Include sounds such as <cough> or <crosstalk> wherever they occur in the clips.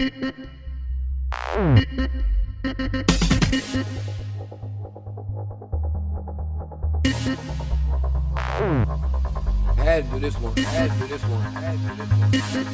Mm. Had to do this one. I had to do this one. I had to do this one.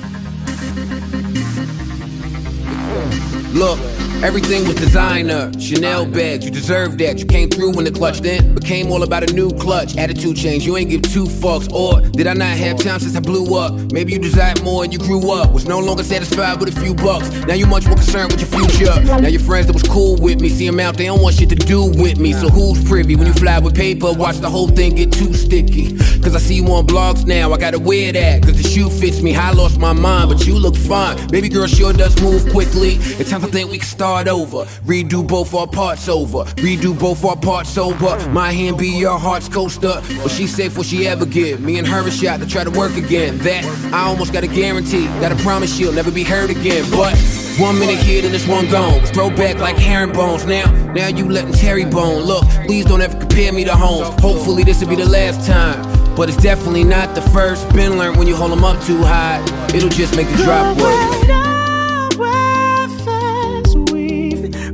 Look, everything was designer, Chanel bags. You deserve that. You came through when the clutch then became all about a new clutch. Attitude change. You ain't give two fucks. Or did I not have time since I blew up? Maybe you desired more and you grew up. Was no longer satisfied with a few bucks. Now you much more concerned with your future. Now your friends that was cool with me see them out. They don't want shit to do with me. So who's privy when you fly with paper? Watch the whole thing get too sticky. Cause I see you on blogs now. I gotta wear that. Cause the shoe fits me. I lost my mind, but you look fine. Baby girl sure does move quickly. It's time to think we can start over. Redo both our parts over. Redo both our parts over. My hand be your heart's coaster. But she safe what she ever give. Me and her a shot to try to work again. That I almost got a guarantee. Gotta promise she'll never be hurt again. But one minute here, then this one gone. Throw back like herring bones. Now, now you letting Terry bone. Look, please don't ever compare me to Holmes. Hopefully this will be the last time. But it's definitely not the first. Been learned when you hold them up too high. It'll just make the drop worse.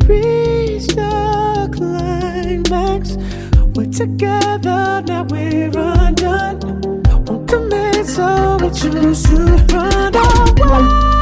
reached the climax. We're together, now we're undone. Won't commit, so we choose to run oh, away.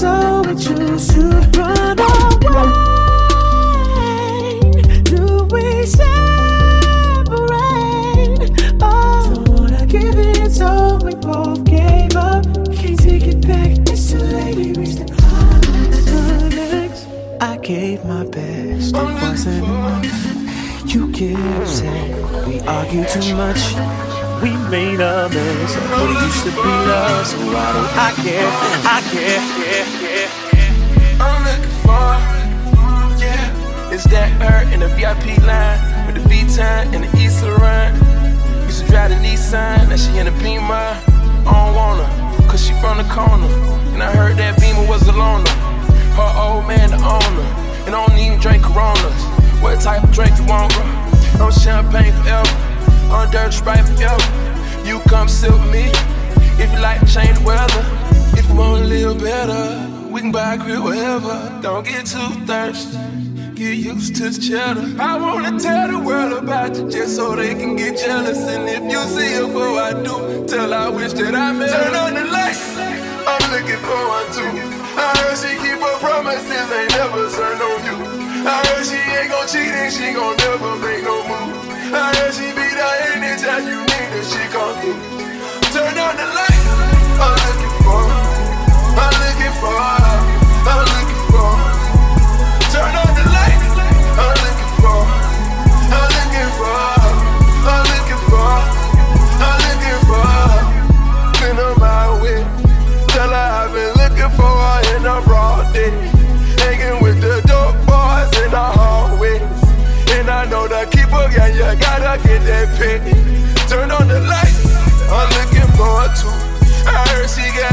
so we choose to run away. Enough. You get upset, we argue too much. We made a mess what it used to be us. Why don't I care? I care. I'm looking for, yeah. It's that her in the VIP line with the V-Time and the East run. Used to drive the Nissan, now she in the Beamer. I don't her, cause she from the corner. And I heard that Beamer was a loner. Her old man, the owner. And I don't even drink Coronas. What type of drink you want, bro? No champagne forever. On dirt sprite forever. You come sit with me. If you like to change the weather. If you wanna live better, we can buy a crib wherever. Don't get too thirsty. Get used to the cheddar. I wanna tell the world about you just so they can get jealous. And if you see her before I do, tell I wish that I met. Turn on the lights. I'm looking for one too. I heard she keep her promises, ain't never turn on you. I heard she ain't gon' cheat and she gon' never make no move. I heard she be there anytime you need her, she come through. Turn on the lights. I'm looking for, I'm looking for, I'm looking for. Turn on the lights. I'm looking for, I'm looking for, I'm looking for, I'm looking for. Been on my way. Tell her I've been looking for her in a broad day. Keeper, yeah, you gotta get that pay. Turn on the light, I'm looking for her too. I heard she got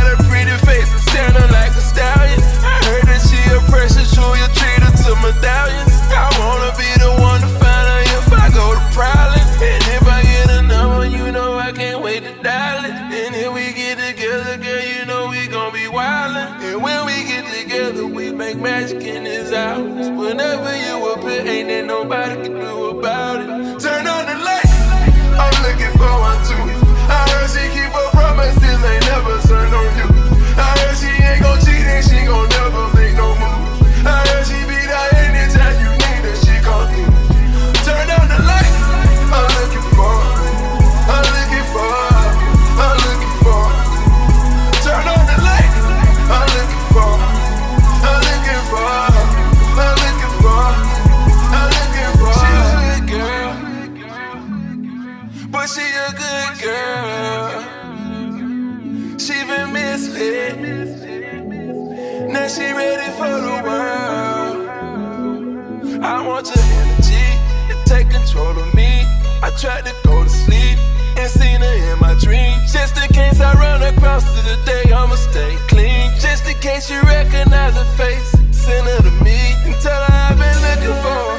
I want your energy to take control of me. I tried to go to sleep and seen her in my dreams. Just in case I run across her day, I'ma stay clean. Just in case you recognize her face, send her to me and tell her I've been looking for her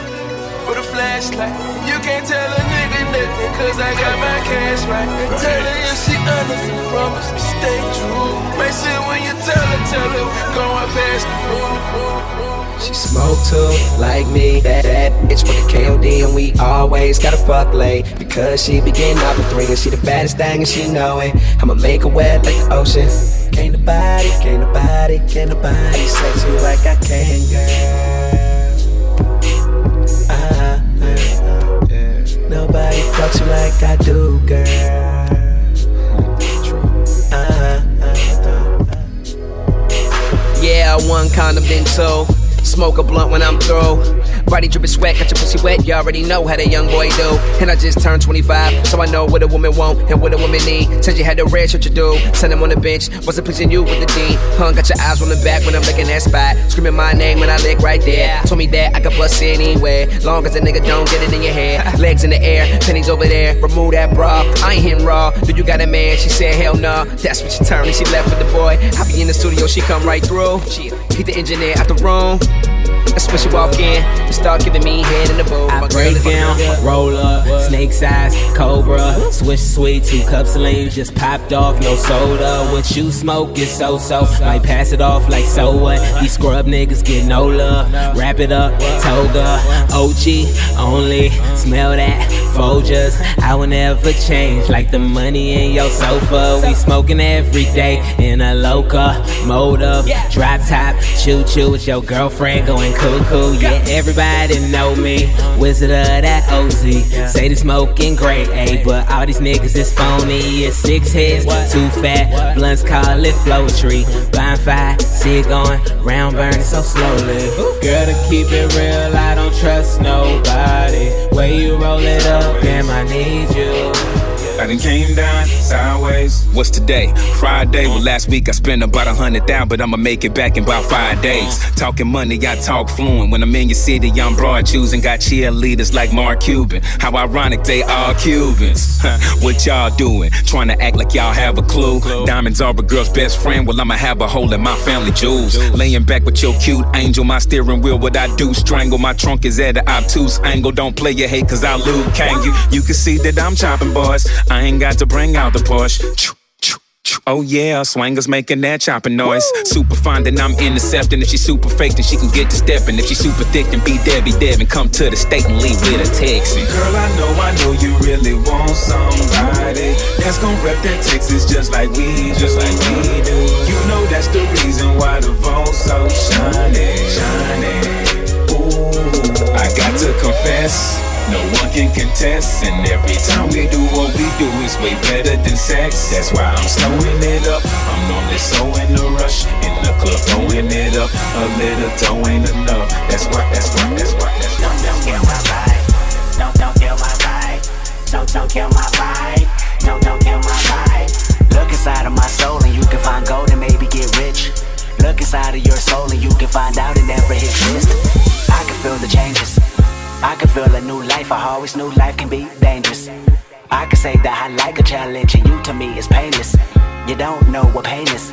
with a flashlight. You can't tell a nigga nothing, cause I got my cash right. And tell her if she under some promise, stay true. Make sure when you tell her, tell her we going past the moon. She smoke too, like me. That, that bitch with the KOD, and we always gotta fuck late. Because she be getting up at three, and she the baddest thing, and she know it. I'ma make her wet like the ocean. Can't nobody, can't nobody, can't nobody sex you like I can, girl. Nobody fucks you like I do, girl. Uh, uh, uh. Yeah, one condom, then two. Smoke a blunt when I'm through. Body dripping sweat, got your pussy wet. You already know how that young boy do. And I just turned 25, so I know what a woman want and what a woman need. Said you had the red shirt, you do. Send him on the bench, wasn't pleasing you with the D. Hun, got your eyes on the back when I'm licking that spot. Screaming my name when I lick right there. Told me that I could bust anywhere, long as a nigga don't get it in your head. Legs in the air, pennies over there. Remove that bra. I ain't hitting raw. Do you got a man? She said hell nah. That's what she turned and she left with the boy. I be in the studio, she come right through. She keep the engineer out the room. That's when she walk in and start giving me head in the bowl. I break down, roll up, snake size, cobra, swish sweet, two cups of lean, just popped off, no soda. What you smoke is so so, might pass it off like so what. These scrub niggas get no love, wrap it up, toga, OG, only smell that, Folgers. I will never change like the money in your sofa. We smoking every day in a loca, motor, drop top, choo choo with your girlfriend going cuckoo. Yeah, everybody know me, wizard of that OZ. Say the smoking great, ayy, but all these niggas is phony. It's six heads, too fat, blunts call it flow tree. Blind fire, see it going round burning so slowly. Girl, to keep it real, I don't trust nobody. Way you roll it up, damn, I need you. I done came down sideways. What's today? Friday. Well, last week I spent about a hundred down, but I'ma make it back in about five days. Talking money, I talk fluent. When I'm in your city, I'm broad choosing. Got cheerleaders like Mark Cuban. How ironic they are Cubans. what y'all doing? Trying to act like y'all have a clue. Diamonds are a girl's best friend. Well, I'ma have a hole in my family jewels. Laying back with your cute angel, my steering wheel. What I do? Strangle. My trunk is at an obtuse angle. Don't play your hate, cause I'll lose. Can you? You can see that I'm chopping, boys. I ain't got to bring out the Porsche. Choo, choo, choo. Oh yeah, swangers making that chopping noise. Super fine, then I'm intercepting. If she super fake, then she can get to stepping. If she super thick, then be Debbie Devin. Come to the state and leave with a Texan. Girl, I know, I know you really want somebody that's gonna rep that Texas just like we, just like we do. You know that's the reason why the vote's so shiny, shiny. Ooh, I got to confess. No one can contest, and every time we do what we do, it's way better than sex. That's why I'm slowing it up. I'm normally so in a rush in the club, throwing it up. A little dough ain't enough. That's why, that's why, that's why, that's why. Don't, don't kill my vibe. Don't, don't kill my vibe. Don't, don't kill my vibe. Don't, don't kill my vibe. Look inside of my soul and you can find gold and maybe get rich. Look inside of your soul and you can find out it never exists. I can feel the changes. I can feel a new life. I always knew life can be dangerous. I can say that I like a challenge and you to me is painless. You don't know what pain is.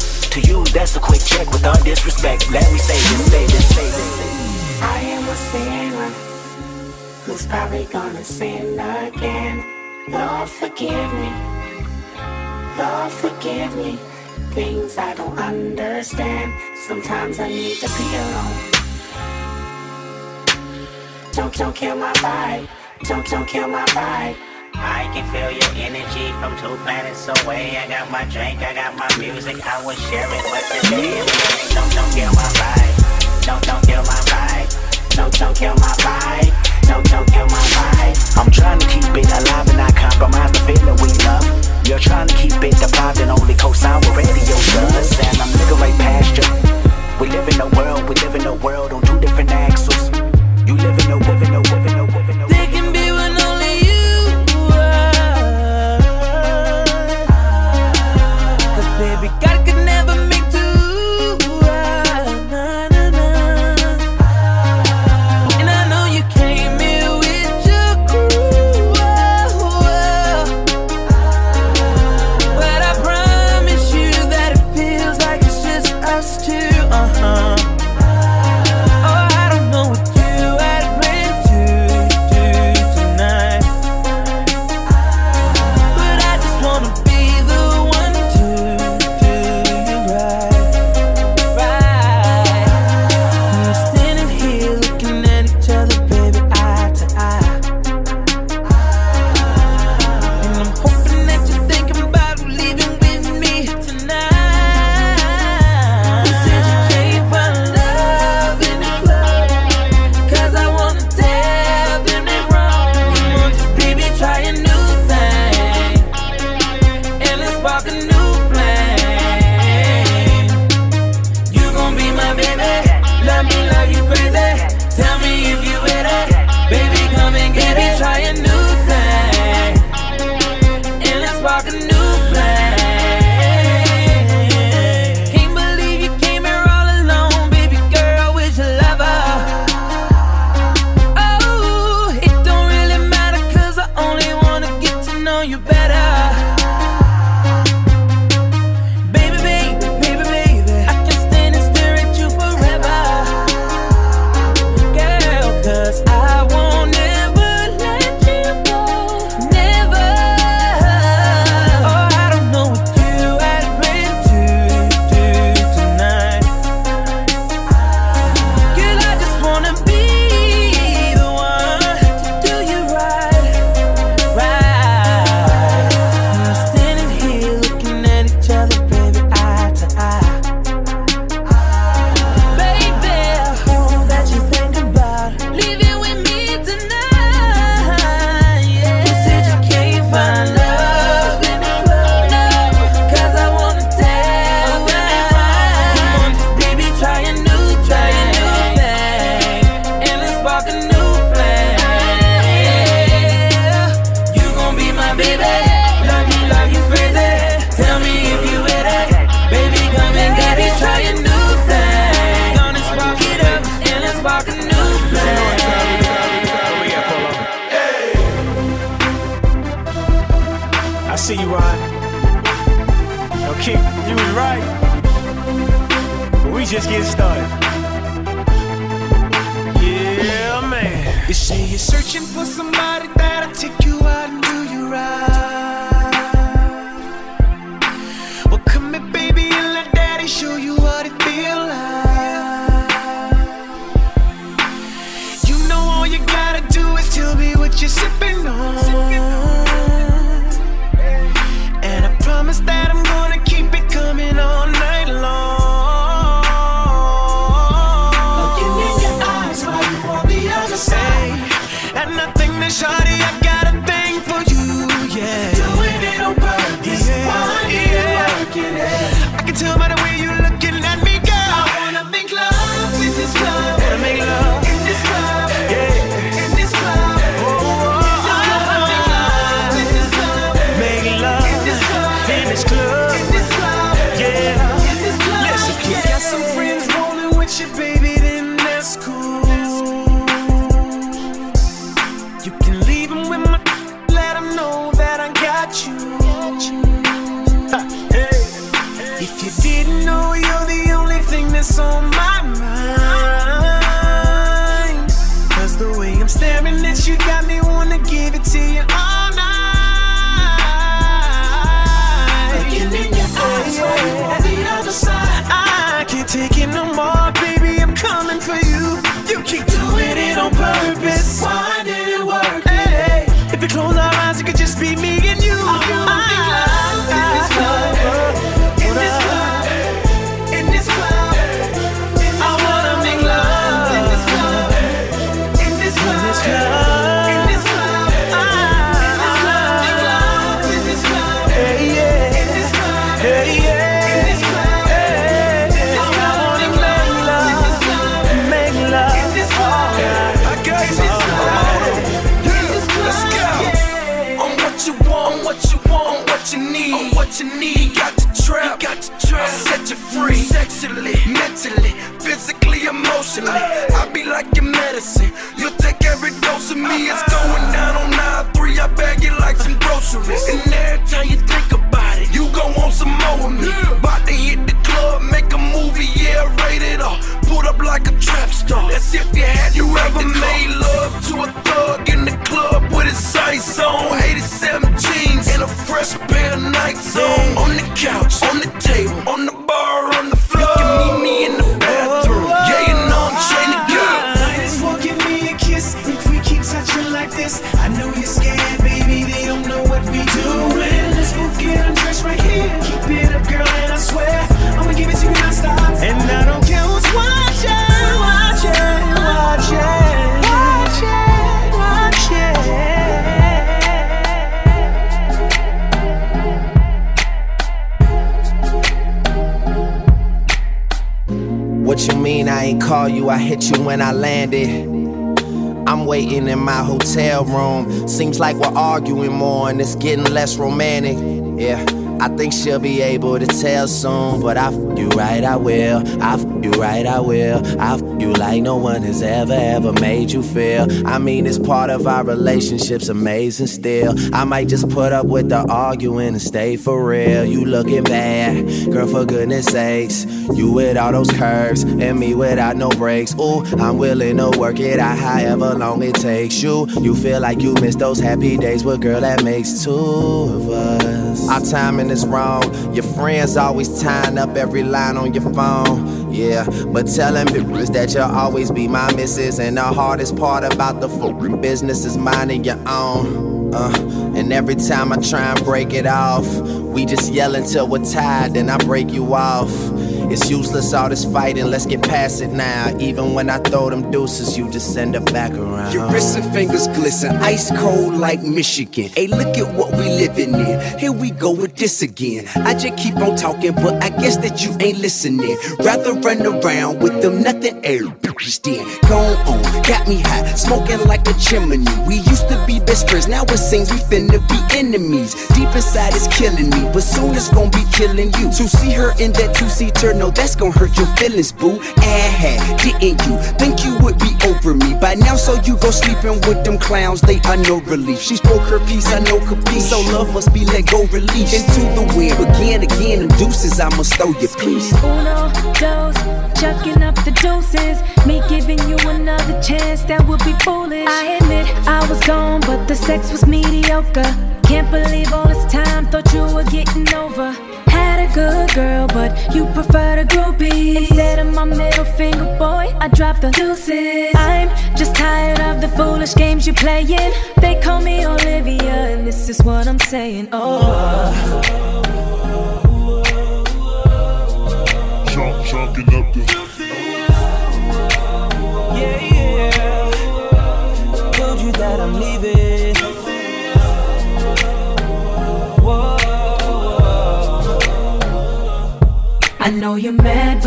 To you, that's a quick check with all disrespect. Let me say this, say this, say this. I am a sinner who's probably gonna sin again. Lord, forgive me. Lord, forgive me. Things I don't understand. Sometimes I need to be alone. Don't, don't kill my vibe. Don't, don't kill my vibe. I can feel your energy from two planets away. I got my drink, I got my music, I will share it, but today don't don't kill my vibe. Don't don't kill my vibe. Don't don't kill my vibe. Don't don't kill my vibe. I'm trying to keep it alive and not compromise the feeling we love. You're trying to keep it alive and only co-sign with radio does. And I'm looking right past you. We live in a world, we live in a world on two different axles. You live in a, live in a world. we just get started. Yeah, man. You say you're searching for somebody that'll take you out and do you right. Well, come here, baby, and let daddy show you what it feel like. You know all you gotta do is tell me what you're sipping. Like. And every time you think about it, you gon' want some more of me. About to hit the club, make a movie, yeah, rated R. Pulled up like a trap star. That's if you had you ever made love to a thug in the club with his sights on. 87 jeans and a fresh pair of Nikes on. On the couch, on the table, on the when I landed. I'm waiting in my hotel room. Seems like we're arguing more and it's getting less romantic. Yeah, I think she'll be able to tell soon. But I f you right, I will. I f you right, I will. I f you like no one has ever, ever made you feel. I mean, it's part of our relationship's amazing still. I might just put up with the arguing and stay for real. You looking bad, girl, for goodness sakes. You with all those curves and me without no breaks. Ooh, I'm willing to work it out however long it takes you. You feel like you miss those happy days, but girl, that makes two of us. Our timing is wrong. Your friends always tying up every line on your phone. Yeah, but tell them bitches that you'll always be my missus. And the hardest part about the full business is minding your own. Uh, and every time I try and break it off, we just yell until we're tired, then I break you off. It's useless all this fighting, let's get past it now. Even when I throw them deuces, you just send it back around. Your wrists and fingers glisten, ice cold like Michigan. Hey, look at what we living in. Here we go with this again. I just keep on talking, but I guess that you ain't listening. Rather run around with them nothing else then. Go on, got me hot, smoking like a chimney. We used to be best friends, now it seems we finna be enemies. Deep inside it's killing me, but soon it's gonna be killing you. To see her in that two-seater, no, that's gonna hurt your feelings, boo. Ah, didn't you think you would be over me by now? So you go sleeping with them clowns, they are no relief. She spoke her piece, I know capiche, so love must be let go, release into the wind. Again, again, them deuces, I must throw your piece. Uno, dos, chucking up the doses. Me giving you another chance, that would be foolish. I admit I was gone, but the sex was mediocre. Can't believe all this time, thought you were getting over. Had a good girl, but you prefer the groupie. Instead of my middle finger, boy, I dropped the deuces. I'm just tired of the foolish games you're playing. They call me Olivia, and this is what I'm saying. Oh.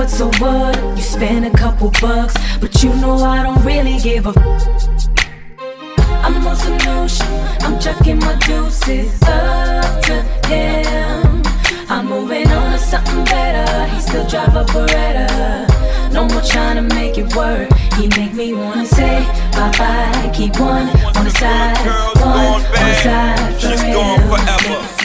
So what? You spend a couple bucks, but you know I don't really give a. I'm on some new shit. I'm chucking my deuces up to him. I'm moving on to something better. He still drive a Beretta. No more trying to make it work. He make me wanna say bye bye. Keep one on the side, one on the side for She's gone forever.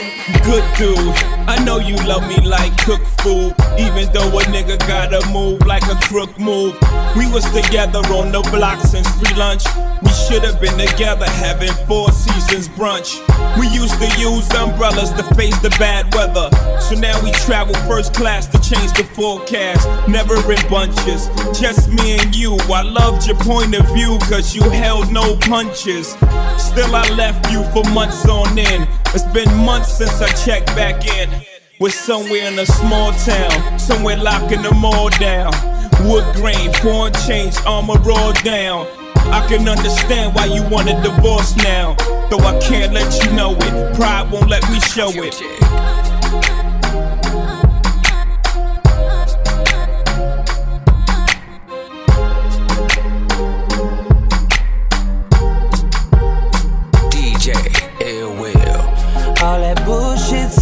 Good dude, I know you love me like cook food. Even though a nigga gotta move like a crook move. We was together on the block since free lunch. We should have been together having four seasons brunch. We used to use umbrellas to face the bad weather. So now we travel first class to change the forecast. Never in bunches, just me and you. I loved your point of view, cause you held no punches. Still, I left you for months on end. It's been months since I checked back in. We're somewhere in a small town, somewhere locking them all down. Wood grain, foreign change, armor all down. I can understand why you want a divorce now. Though I can't let you know it, pride won't let me show it.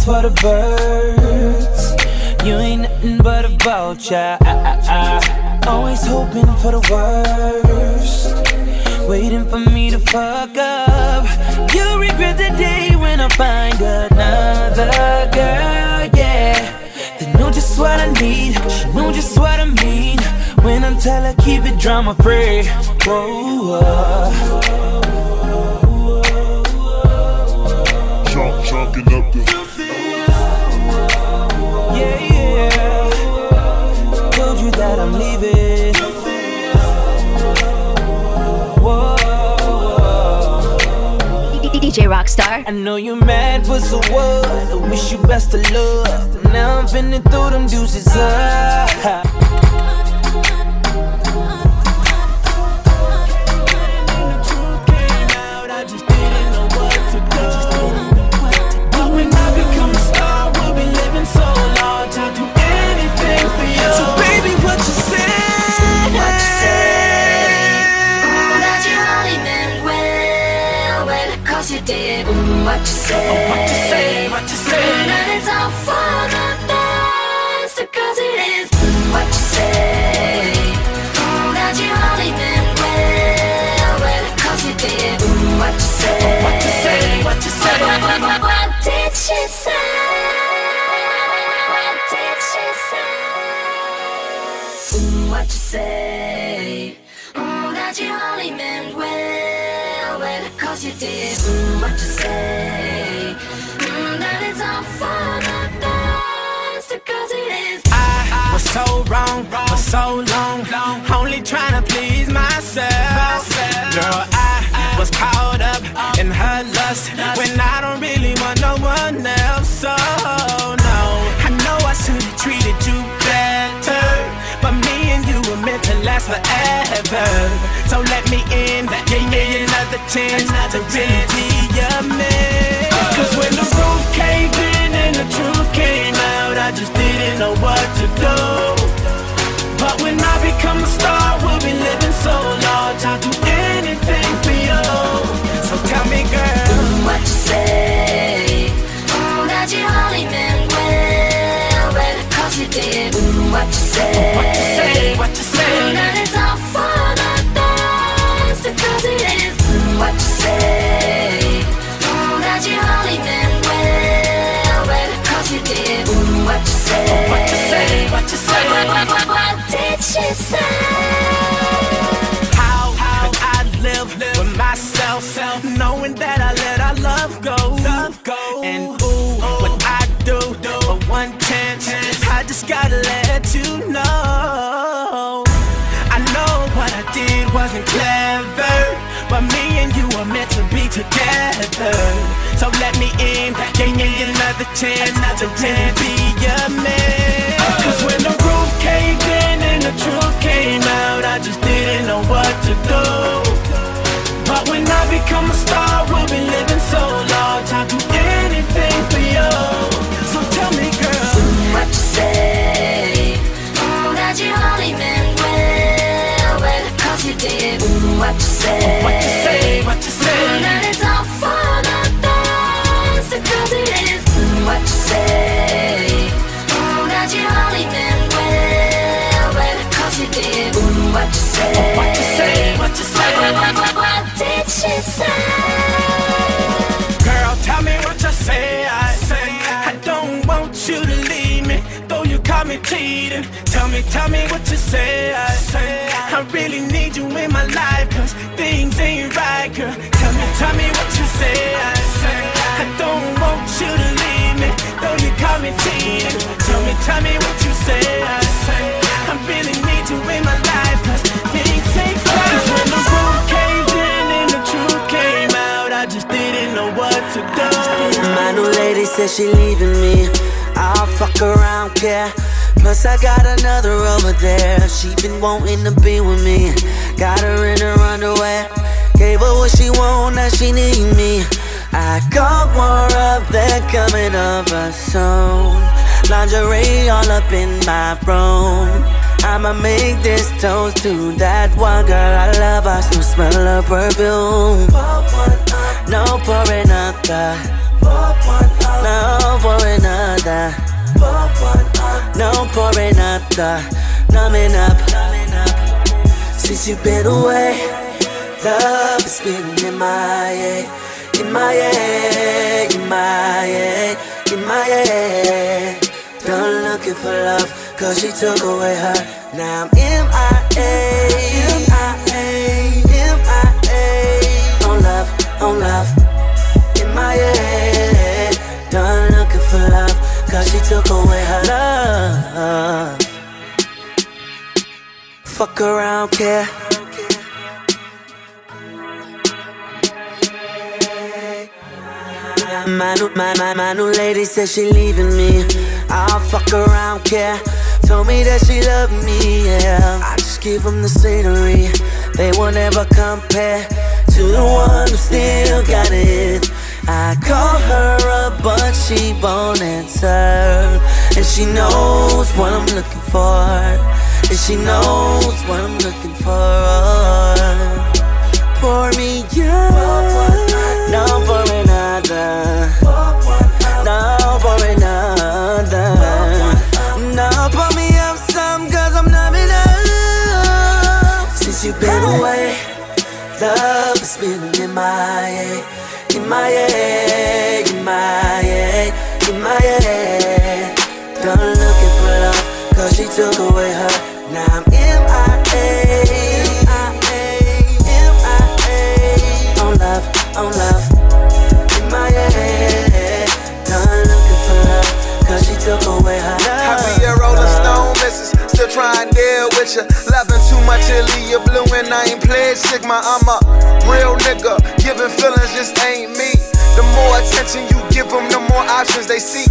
For the birds. You ain't nothing but a vulture. Always hoping for the worst. Waiting for me to fuck up. You'll regret the day when I find another girl, yeah. They know just what I need, she know just what I mean. When I tell her keep it drama free. Whoa, whoa. Chalking up the Yeah, yeah. Told you that I'm leaving. Whoa, DJ Rockstar. I know you're mad, but so what? I wish you best of luck. Now I'm finna throw them deuces up. Forever. So let me in, give me another chance to really be your man. Cause when the roof caved in and the truth came out, I just didn't know what to do. But when I become a star, we'll be living so large. I'll do anything for you. So tell me, girl, Mm, what you say? Mm, that you only meant well, well, cause you did. Mm, what you say? Gotta let you know. I know what I did wasn't clever, but me and you are meant to be together. So let me in, give me another chance another to really be your man. Cause when the roof caved in and the truth came out, I just didn't know what to do. But when I become a star, we'll be living so large. I'll do what you say? what you say, cheating. Tell me, tell me what you say. I say I really need you in my life, cause things ain't right, girl. Tell me, tell me what you say. I say I don't want you to leave me, though you call me cheating. Tell me, tell me what you say. I say I really need you in my life, cause things ain't right. When the roof caved in and the truth came out, I just didn't know what to do. My new lady says she leaving me. I'll fuck around, care. Plus I got another over there. She been wanting to be with me. Got her in her underwear. Gave her what she want, now she need me. I got more up there coming over soon. Lingerie all up in my room. I'ma make this toast to that one girl I love. I still smell her perfume. No pouring up the no por nada, no por nada, numbing up. Since you've been away, love has been in my head, in my head, in my head, in my head. Done looking for love, cause she took away her. Now I'm MIA, MIA, MIA. On love, on love, in my head. Cause she took away her love. Fuck around, care. My new, my, my, my new lady said she leaving me. I'll fuck around, care. Told me that she loved me, yeah. I just give them the scenery. They will never compare to the one who still got it. I call her up, but she won't answer. And she knows what I'm looking for. And she knows what I'm looking for. Pour me out. No, pour me nada. No, pour me nada. Pour me up some, cause I'm numbing up. Since you've been away, love in my head. For she took away her. Now I'm MIA. On love, on love, for she took away her love. I be a Rolling Stone, missus. Still trying to deal with you. Loving much, you blue, and I ain't played Sigma. I'm a real nigga. Giving feelings just ain't me. The more attention you give them, the more options they seek.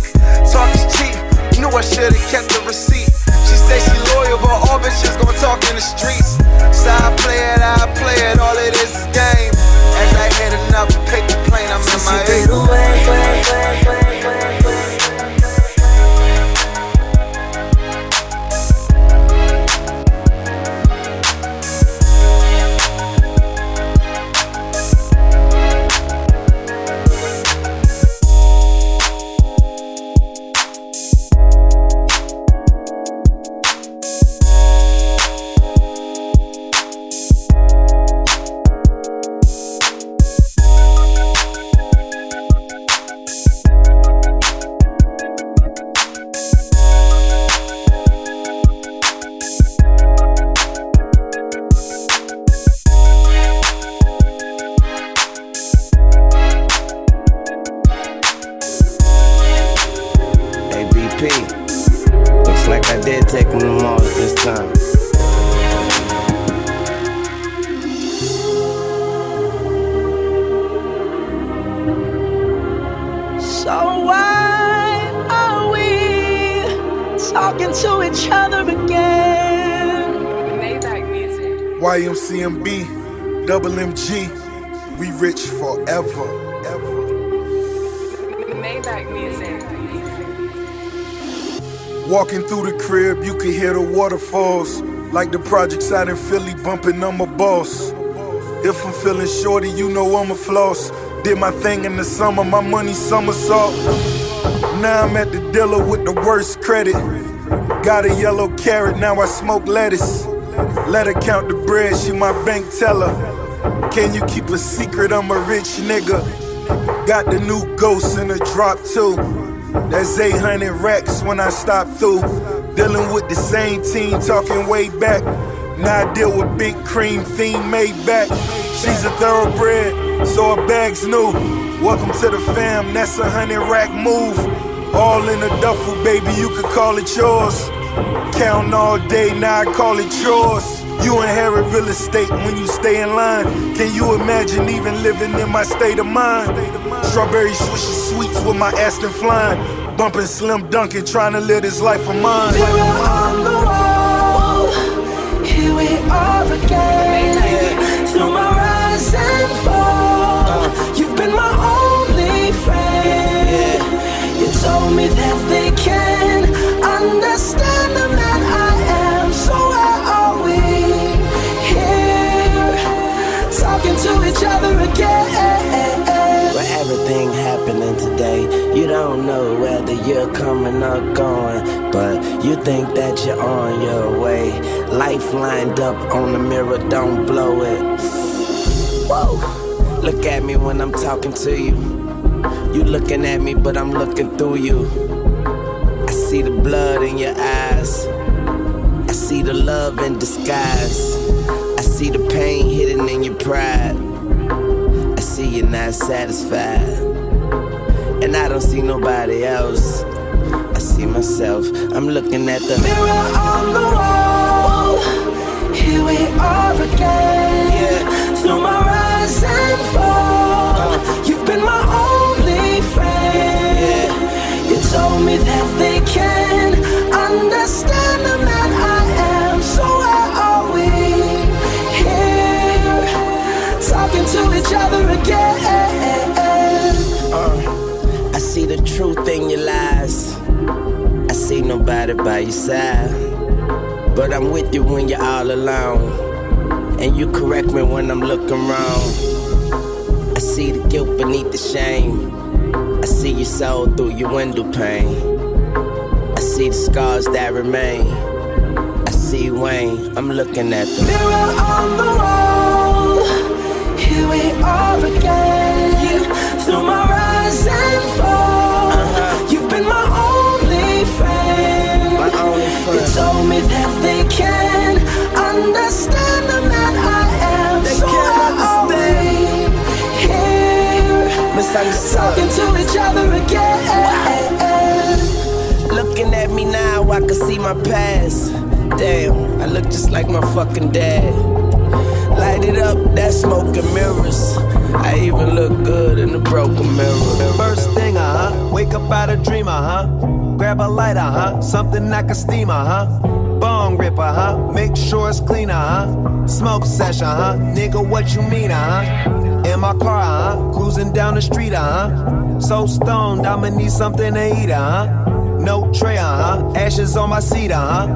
Talk is cheap. Knew I should've kept the receipt. She say she loyal, but all bitches gon' talk in the streets. So I play it, I play it. All it is is game. As I up, pick the plane, I'm in my Get Walking through the crib, you can hear the waterfalls. Like the projects out in Philly, bumping on my boss. If I'm feeling shorty, you know I'm a floss. Did my thing in the summer, my money somersault. Now I'm at the dealer with the worst credit. Got a yellow carrot, now I smoke lettuce. Let her count the bread, she my bank teller. Can you keep a secret? I'm a rich nigga. Got the new ghost in the drop too. That's 800 racks when I stop through. Dealing with the same team, talking way back. Now I deal with big cream theme made back. She's a thoroughbred, so her bag's new. Welcome to the fam, that's a hundred rack move. All in a duffel, baby, you could call it yours. Counting all day, now I call it yours. You inherit real estate when you stay in line. Can you imagine even living in my state of mind? Strawberry swishy sweets with my Aston flying. Bumping Slim Dunkin', trying to live this life of mine. Mirror on the wall, here we are again. Through my rise and fall, you've been my only friend. You told me that don't you're coming or going, but you think that you're on your way. Life lined up on the mirror, don't blow it. Whoa, look at me when I'm talking to you. You looking at me, but I'm looking through you. I see the blood in your eyes. I see the love in disguise. I see the pain hidden in your pride. I see you're not satisfied. And I don't see nobody else. I see myself. I'm looking at the mirror on the wall. Here we are again. Yeah. Through my rise and fall, uh. you've been my only friend. Yeah. You told me that they can understand the man I am. So why are we here, talking to each other again? Truth in your lies. I see nobody by your side. But I'm with you when you're all alone. And you correct me when I'm looking wrong. I see the guilt beneath the shame. I see your soul through your window pane. I see the scars that remain. I see Wayne, I'm looking at the mirror on the wall. Here we are again. Through my rise and fall, only friend. Me that they can understand the man I am. They so can't understand. Here, talking to each other again. Looking at me now, I can see my past. Damn, I look just like my fucking dad. Light it up, that smoke and mirrors. I even look good in the broken mirror. First thing, huh. Wake up out a dream, uh huh. Grab a lighter, huh. Something I can steam, uh huh. Bong ripper, huh? Make sure it's clean, uh huh. Smoke session, huh? Nigga, what you mean, uh huh? In my car, uh huh? Cruising down the street, uh huh? So stoned, I'ma need something to eat, uh huh? No tray, uh huh? Ashes on my seat, uh huh?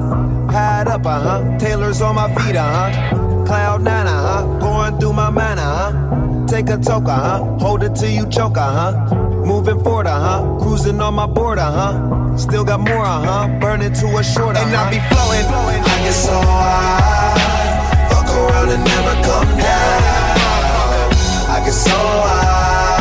Hide up, uh huh? Taylor's on my feet, uh huh? Cloud nine, uh huh? Going through my mind, uh huh? Take a toke, uh huh? Hold it till you choke, uh huh? Moving forward, uh huh? Cruising on my board, uh huh? Still got more, uh huh? Burning to a short, uh-huh. And I be flowing, flowing. I get so high, fuck around and never come down. I get so high,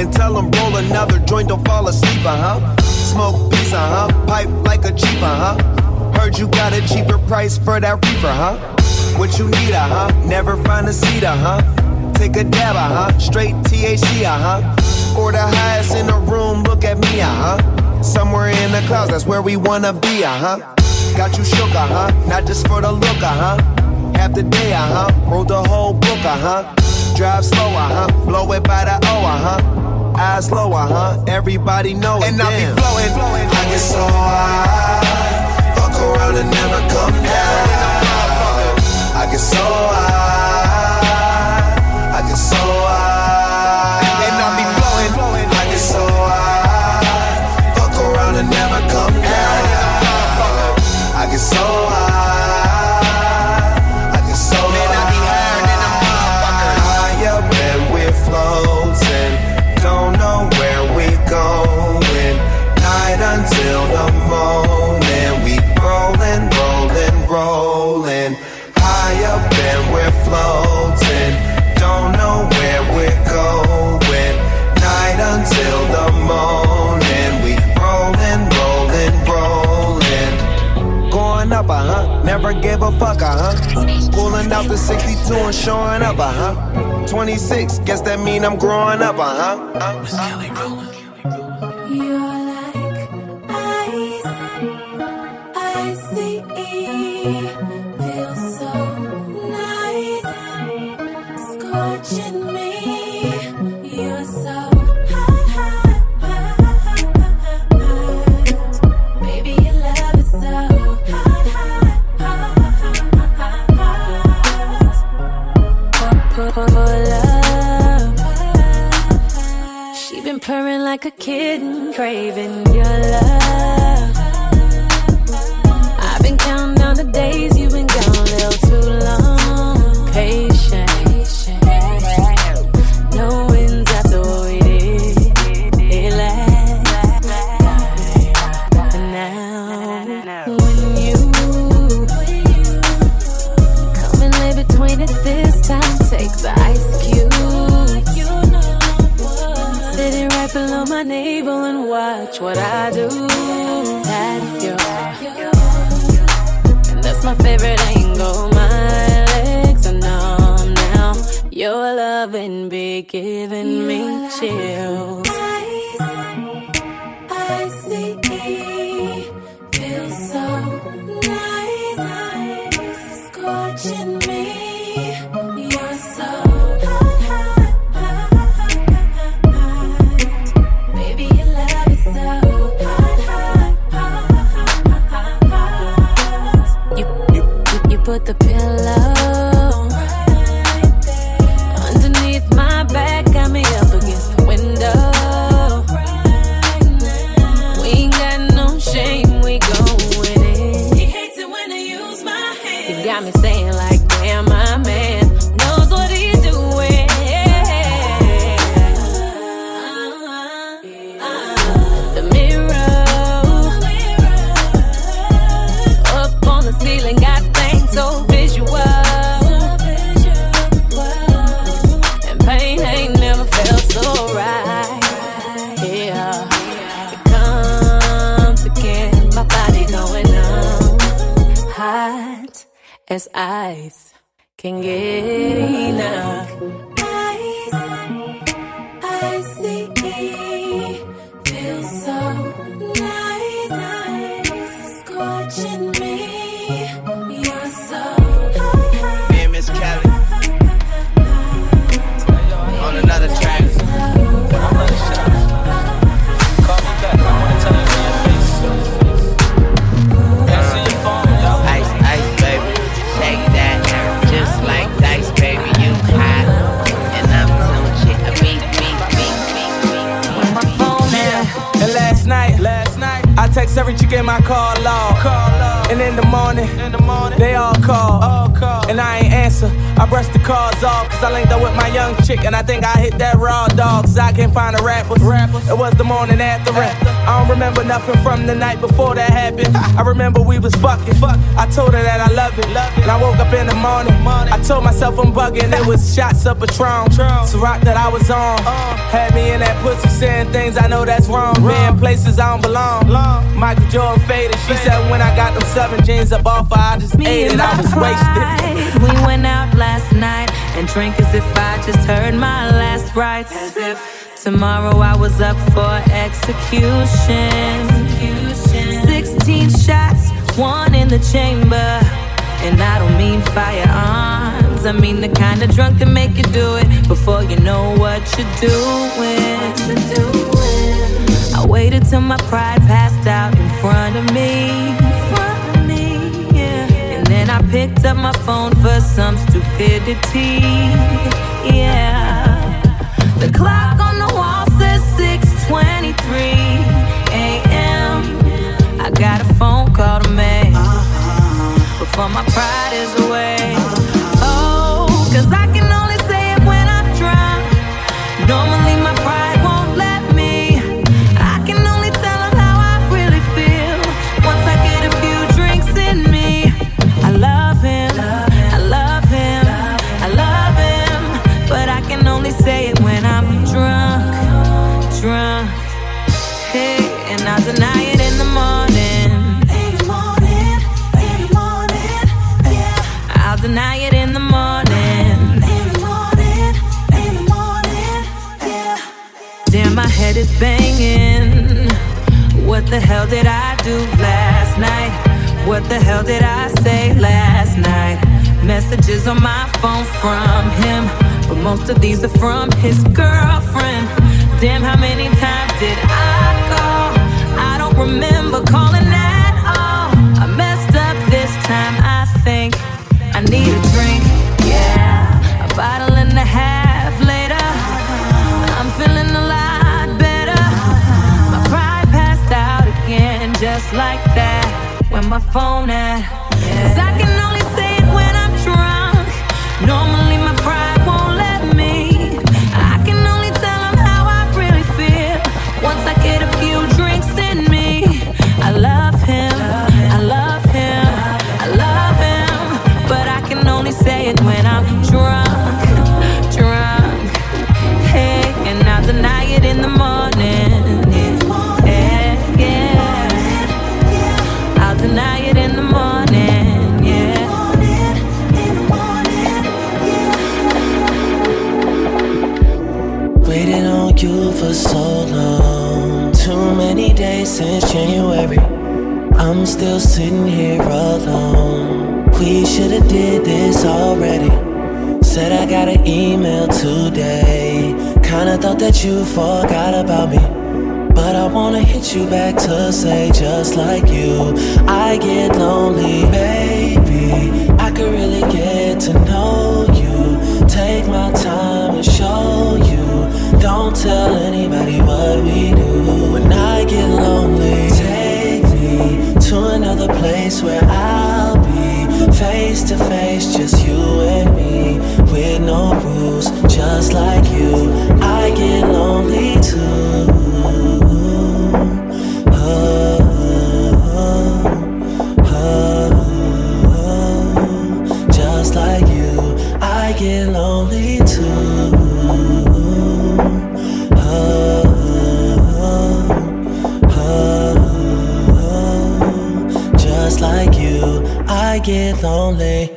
And tell him roll another joint, don't fall asleep, uh huh. Smoke uh huh. Pipe like a cheap, uh huh. Heard you got a cheaper price for that reefer, huh? What you need, uh huh. Never find a seat, uh huh. Take a dab, uh huh. Straight THC, uh huh. Or the highest in the room, look at me, uh huh. Somewhere in the clouds, that's where we wanna be, uh huh. Got you shook, uh huh. Not just for the look, uh huh. Half the day, uh huh. Wrote the whole book, uh huh. Drive slow, uh huh. Blow it by the O, uh huh. Eyes low, uh huh. Everybody know it. And I be damn. flowing, flowing. I get so high, fuck around and never come down. I get so high, Never gave a fuck, uh huh. Pulling out the 62 and showing up, uh huh. 26, guess that mean I'm growing up, uh huh. Miss kitten, craving your love. As ice can get Chick in my call log. And in the morning, in the morning, they all call. And I ain't answer. I brush the calls off, cause I linked up with my young chick. And I think I hit that raw dog, cause I can't find a rapper. It was the morning after rap. I don't remember nothing from the night before that happened. <laughs> I remember we was fucking. Fuck. I told her that I love it. And I woke up in the morning. morning. I told myself I'm bugging. It was shots up of Patron. Ciroc that I was on. Uh. Had me in that pussy saying things I know that's wrong. Man, places I don't belong. Long. Michael Jordan faded. She said when I got them seven jeans up off her, I just ate it. I was wasted. We went out last night and drank as if I just heard my last rites. As if tomorrow I was up for execution. 16 shots, one in the chamber. And I don't mean firearms, I mean the kind of drunk that make you do it before you know what you're doing. I waited till my pride passed out in front of me. Picked up my phone for some stupidity. Yeah. The clock on the wall says 6:23 a.m. I got a phone call to make before my pride is away. Banging. What the hell did I do last night? What the hell did I say last night? Messages on my phone from him, but most of these are from his girlfriend. Damn, how many times did I call? I don't remember calling When my phone at? Cause I can since January. I'm still sitting here alone. We should've did this already. Said I got an email today. Kinda thought that you forgot about me. But I wanna hit you back to say just like you. I get lonely, baby. I could really get to know you. Take my time and show you. Don't tell anybody what we do. Get lonely, take me to another place where I'll be face to face, just you and me, with no rules, just like you. I get lonely too. Get lonely.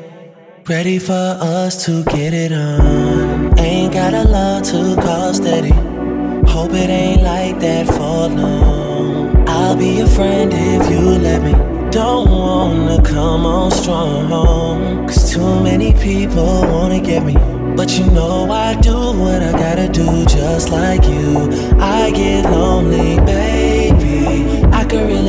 Ready for us to get it on. Ain't got a lot to call steady. Hope it ain't like that for long. I'll be your friend if you let me. Don't wanna come on strong. Cause too many people wanna get me. But you know I do what I gotta do just like you. I get lonely, baby. I could really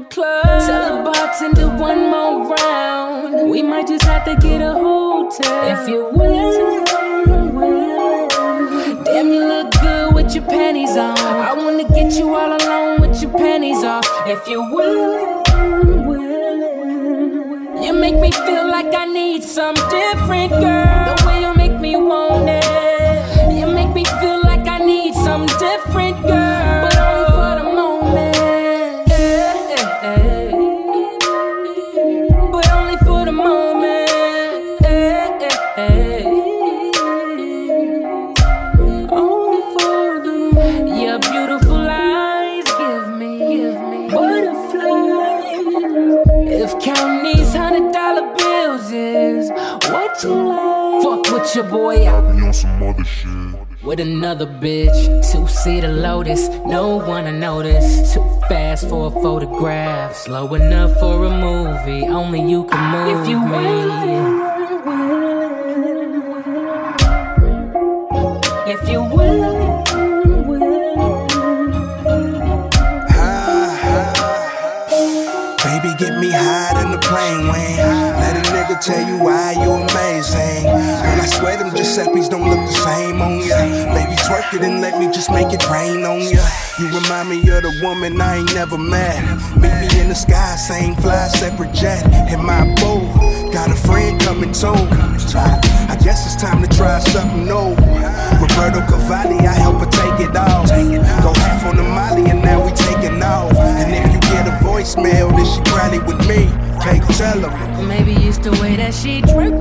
strip club. Tell the bartender one more round. We might just have to get a hotel. If you will. Damn, you look good with your panties on. I wanna get you all alone with your panties off. If you will, you make me feel like I need some different girl. With another bitch, two seater Lotus, no one to notice. Too fast for a photograph, slow enough for a movie. Only you can move If you me. and let me just make it rain on ya. You remind me of the woman I ain't never met. Meet me in the sky, same fly, separate jet. Hit my boat, got a friend coming too. I guess it's time to try something new. Roberto Cavalli, I help her take it off. Go half on the molly and now we taking off. And if you get a voicemail, then she probably with me. Can't tell her. Maybe it's the way that she dripped.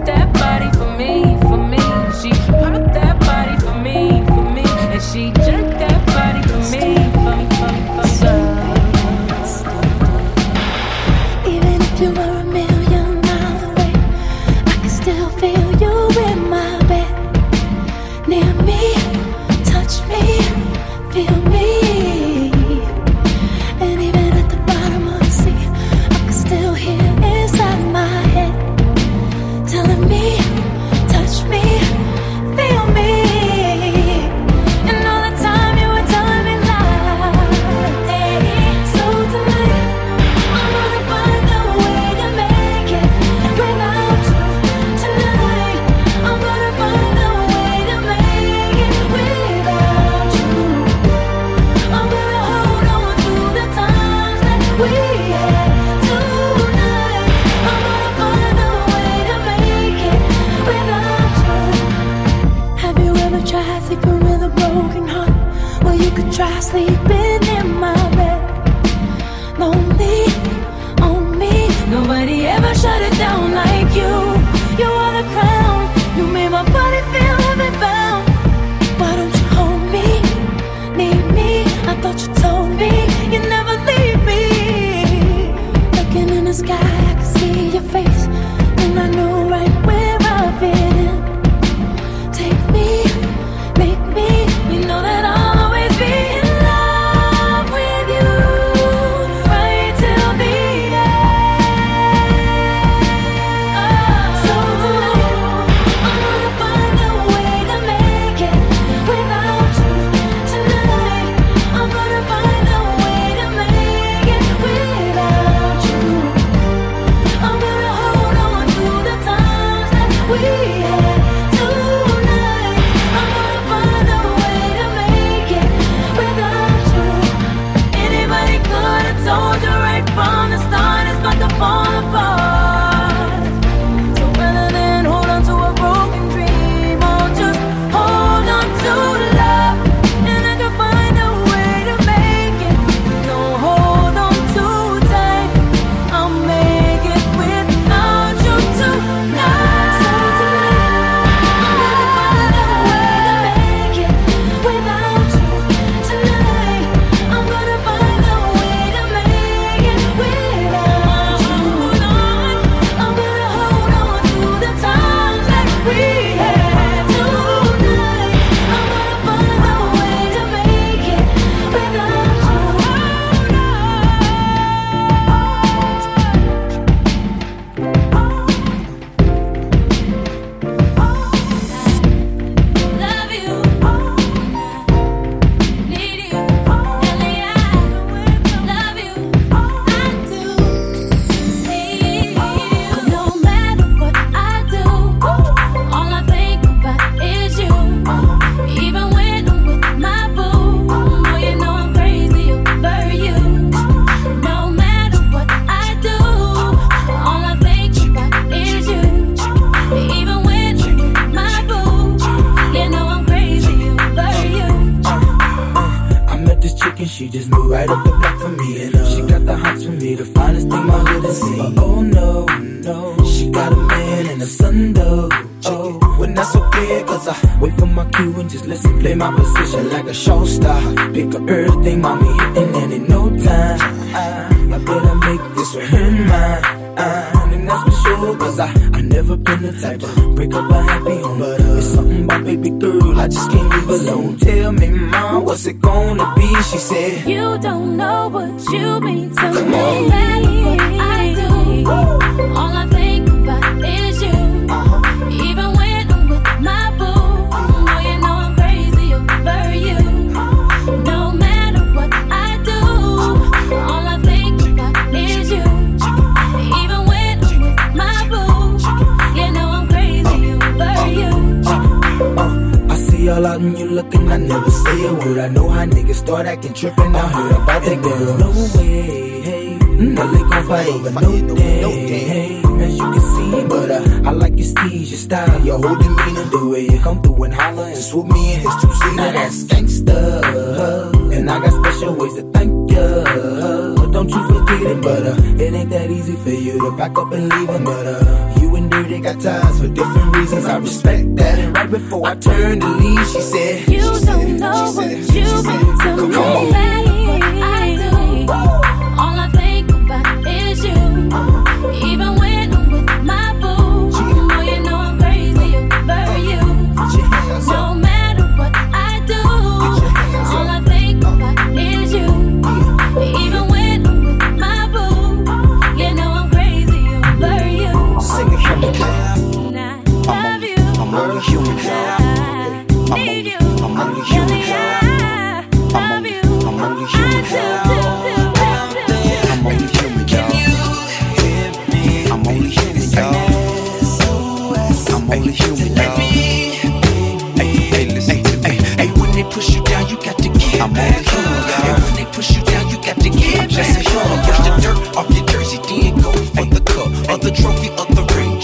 Even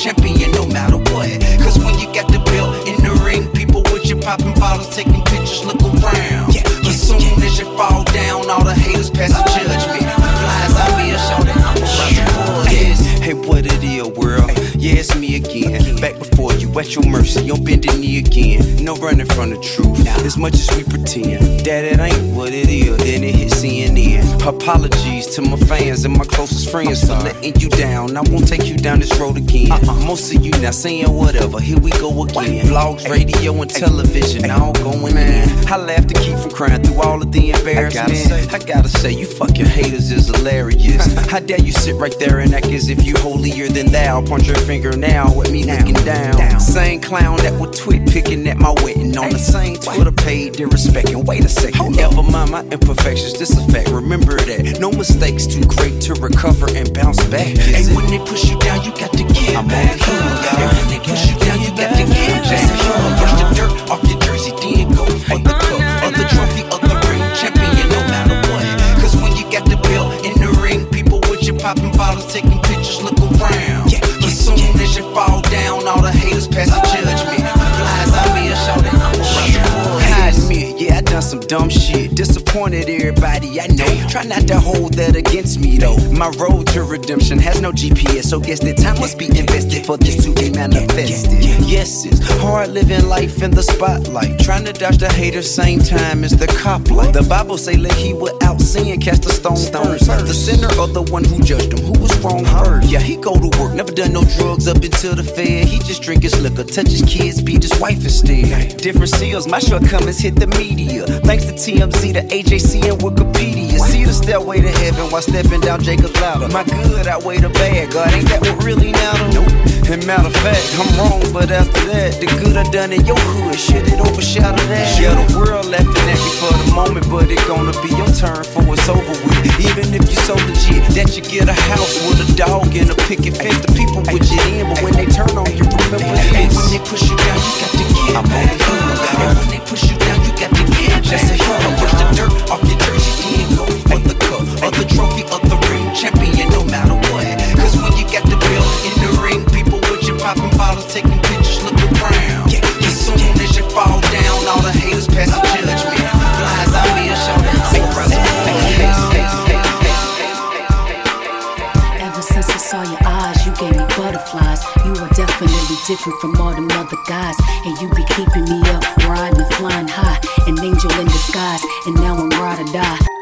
Champion, no matter what. Cause when you got the belt in the ring, people with you popping bottles, taking pictures, look around. Yeah, as soon as you fall down, all the haters pass the judgment. Flies out me a show that I'm about to Yes, hey, what it is, world? Yeah, it's me again. Back before you, at your mercy, on bending knee again. No running from the truth, as much as we pretend that it ain't what it is. Then it hit CNN. Apologies to my fans and my closest friends for letting you down. I won't take you down this road again. Uh-uh. Most of you now saying whatever. Here we go again. Vlogs, radio, and television all going in. I laugh to keep from crying through all of the embarrassment. I gotta say, I gotta say you fucking haters is hilarious. <laughs> How dare you sit right there and act as if you holier than thou? Punch your finger now at me looking down. down. Same clown that would tweet picking at my wedding on the same Twitter page, disrespecting. Wait a second, never mind my imperfections. This a fact. Remember that no mistakes too great to recover and bounce back. Hey, when they push you down, you got to get I'm back. Hey, when they push you down, you got to get back. Brush the dirt off your jersey, then go for the cup, or the trophy, or the ring. Champion, no matter what. Cause when you got the belt in the ring, people with you popping bottles, taking pictures, look around. Yeah, as soon as you fall down, all the haters pass the some dumb shit. Disappointed everybody, I know. Try not to hold that against me though. My road to redemption has no GPS, so guess that time must be invested for this to be manifested. Yes, it's hard living life in the spotlight. Trying to dodge the haters, same time as the cop light. The Bible say, let he without sin cast a stone first. The sinner or the one who judged him, who was wrong first. Yeah, he go to work, never done no drugs up until the fair. He just drink his liquor, touch his kids, beat his wife instead. Different seals, my shortcomings hit the media. Thanks to TMZ, the AJC, and Wikipedia. See the stairway to heaven while stepping down Jacob's ladder. My good outweigh the bad, God, ain't that what really matter? Nope. And matter of fact, I'm wrong, but after that, the good I done in your hood, shit, it overshadow that. Yeah, the world laughing at me for the moment, but it gonna be your turn for it's over with. Even if you so legit that you get a house with a dog and a picket fence, the people would you in, but when they turn on you, remember this. When they push you down, you got to get back. And when they push you down, you got to get just a human. Brush the dirt off your jersey, then go for the cup, or the trophy, or the ring. Champion, no matter what. Cause when you got the belt in the ring, people with you popping bottles, taking pictures, look around. Yeah, as soon as you fall down, all the haters pass the different from all them other guys. And you be keeping me up, riding and flying high. An angel in disguise, and now I'm ride or die.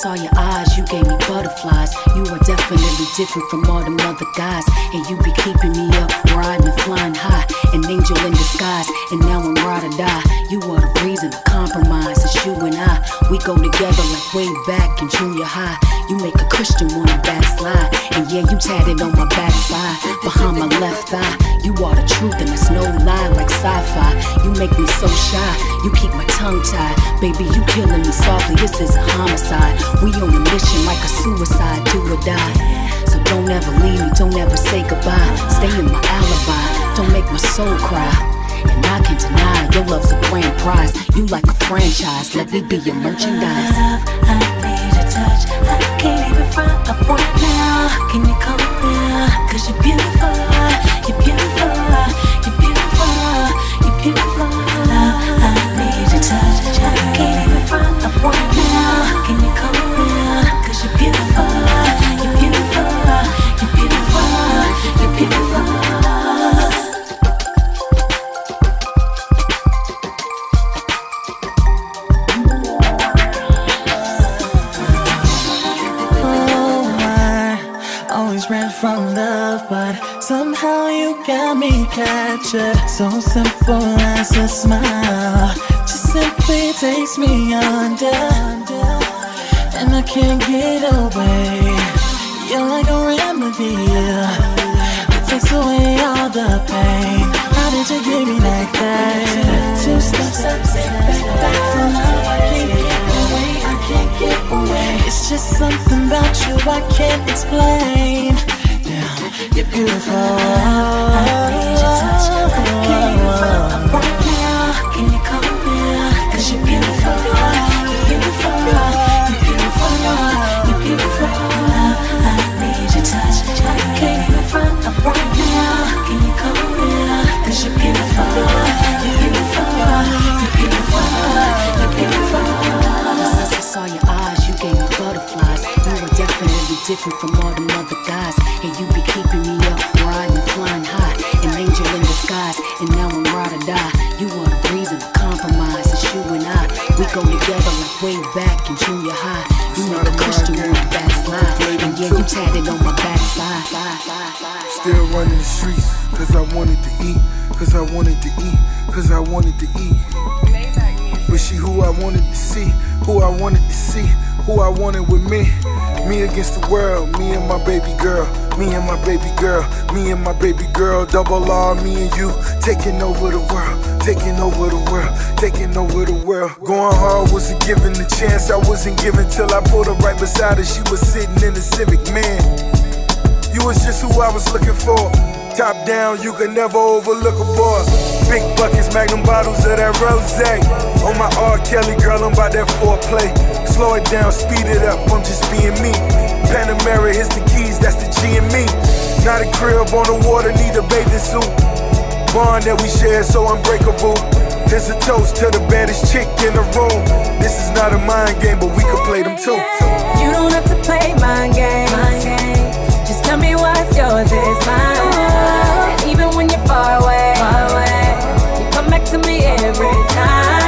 Saw your eyes, you gave me butterflies. You are definitely different from all them other guys. And you be keeping me up, riding and flying high. An angel in disguise, and now I'm ride or die. You are the reason I compromise. It's you and I. We go together like way back in junior high. You make a Christian wanna backslide, and yeah, you tatted on my backside, behind my left thigh. You are the truth, and it's no lie like sci-fi. You make me so shy. You keep my tongue tied, baby. You killing me softly. This is a homicide. We on a mission like a suicide, do or die. So don't ever leave me, don't ever say goodbye. Stay in my alibi, don't make my soul cry. And I can't deny your love's a grand prize. You like a franchise, let me be your merchandise. Touch. I can't even front up right now. Can you come here? Cause you're beautiful, you're beautiful, you're beautiful, you're beautiful. Love, I need your touch. I can't even front up right now. Can you come here? Cause you're beautiful, got me captured. So simple as a smile, just simply takes me under, and I can't get away. You're like a remedy, it takes away all the pain. How did you give me like that? Two steps up, back, back from love. I can't get away, I can't get away. It's just something about you I can't explain. You're beautiful. I need your touch. I can't different from all them other guys. And you be keeping me up, riding flying high. An angel in disguise, and now I'm ride or die. You are the reason I compromise. It's you and I. We go together like way back in junior high. You make a Christian wanna backslide. And yeah, you tatted on my backside. Still running the streets, cause I wanted to eat, cause I wanted to eat, cause I wanted to eat. But she who I wanted to see, who I wanted to see, who I wanted with me. Me against the world, me and my baby girl, me and my baby girl, me and my baby girl, double R, me and you, taking over the world, taking over the world, taking over the world. Going hard wasn't given the chance, I wasn't given till I pulled her right beside her. She was sitting in the Civic, man. You was just who I was looking for. Top down, you can never overlook a boy. Big buckets, magnum bottles of that rose. On my R. Kelly, girl, I'm about that foreplay. Slow it down, speed it up, I'm just being me. Panamera, here's the keys, that's the G and me. Not a crib on the water, need a bathing suit. Bond that we share, so unbreakable. Here's a toast to the baddest chick in the room. This is not a mind game, but we can play them too. You don't have to play my game. Just tell me what's yours is mine. And even when you're far away, you come back to me every time.